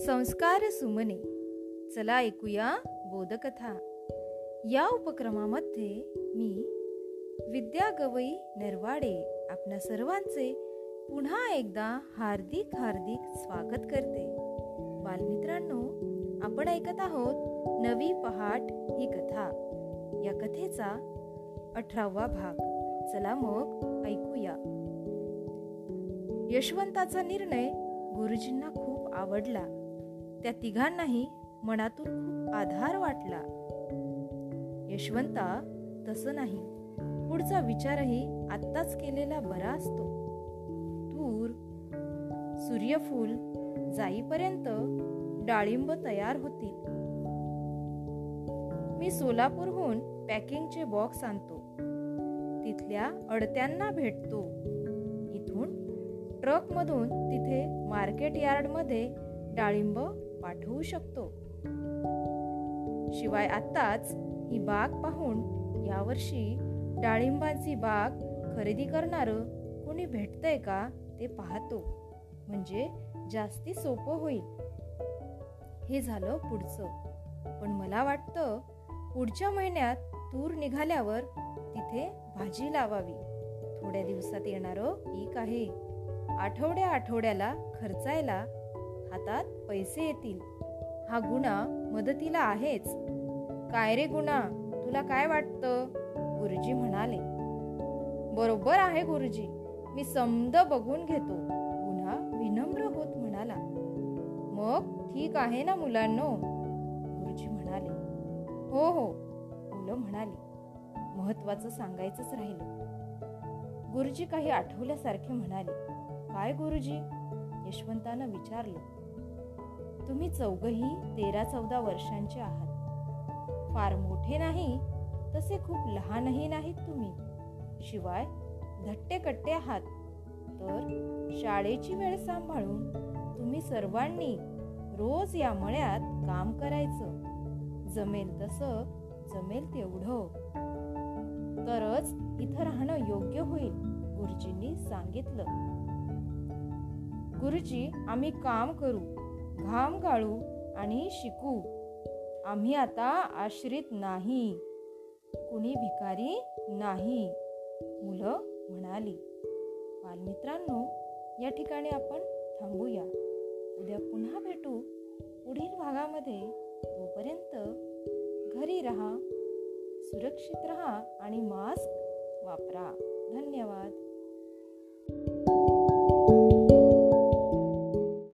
संस्कार सुमने. चला ऐकूया बोधकथा. या उपक्रमामध्ये मी विद्या गवई नरवाडे आपल्या सर्वांचे पुन्हा एकदा हार्दिक हार्दिक स्वागत करते. बालमित्रांनो आपण ऐकत आहोत नवी पहाट ही कथा. या कथेचा अठरावा भाग. चला मग ऐकूया. यशवंताचा निर्णय गुरुजींना खूप आवडला. त्या तिघांनाही मनातून खूप आधार वाटला. यशवंता तसं नाही. पुढचा विचारही आत्ताच केलेला बरा असतो. तूर सूर्यफूल जाईपर्यंत डाळिंब तयार होतील. मी सोलापूरहून पॅकिंगचे बॉक्स आणतो. तिथल्या अडत्यांना भेटतो. इथून ट्रकमधून तिथे मार्केट यार्डमध्ये डाळिंब पाठवू शकतो. शिवाय आत्ताच ही बाग पाहून यावर्षी डाळिंबाची बाग खरेदी करणार कोणी भेटतंय का ते पाहतो. म्हणजे जास्ती सोपं होईल. हे झालं पुढचं. पण मला वाटतं पुढच्या महिन्यात तूर निघाल्यावर तिथे भाजी लावावी. थोड्या दिवसात येणारं पीक आहे. आठवड्या आठवड्याला खर्चायला हातात पैसे येतील. हा गुन्हा मदतीला आहेच. काय रे गुणा तुला काय वाटतं? गुरुजी म्हणाले. बरोबर आहे गुरुजी. मी समद बघून घेतो. गुन्हा विनम्र होत म्हणाला. मग ठीक आहे ना मुलांनो? गुरुजी म्हणाले. हो हो. मुलं म्हणाली. महत्वाचं सांगायचंच राहिलं. गुरुजी काही आठवल्यासारखे म्हणाले. काय गुरुजी? यशवंतानं विचारलं. तुम्ही चौघही तेरा चौदा वर्षांचे आहात. फार मोठे नाही तसे खूप लहानही नाहीत तुम्ही. शिवाय धट्टे कट्टे आहात. तर शाळेची वेळ सांभाळून तुम्ही सर्वांनी रोज या मळ्यात काम करायचं. जमेल तसं जमेल तेवढं. तरच इथं राहणं योग्य होईल गुरुजींनी सांगितलं. गुरुजी आम्ही काम करू. घाम गाळू आणि शिकू. आम्ही आता आश्रित नाही. कुणी भिकारी नाही मुलं म्हणाली. बालमित्रांनो या ठिकाणी आपण थांबूया. उद्या पुन्हा भेटू. पुढील भागामध्ये तोपर्यंत घरी राहा सुरक्षित राहा आणि मास्क वापरा. धन्यवाद.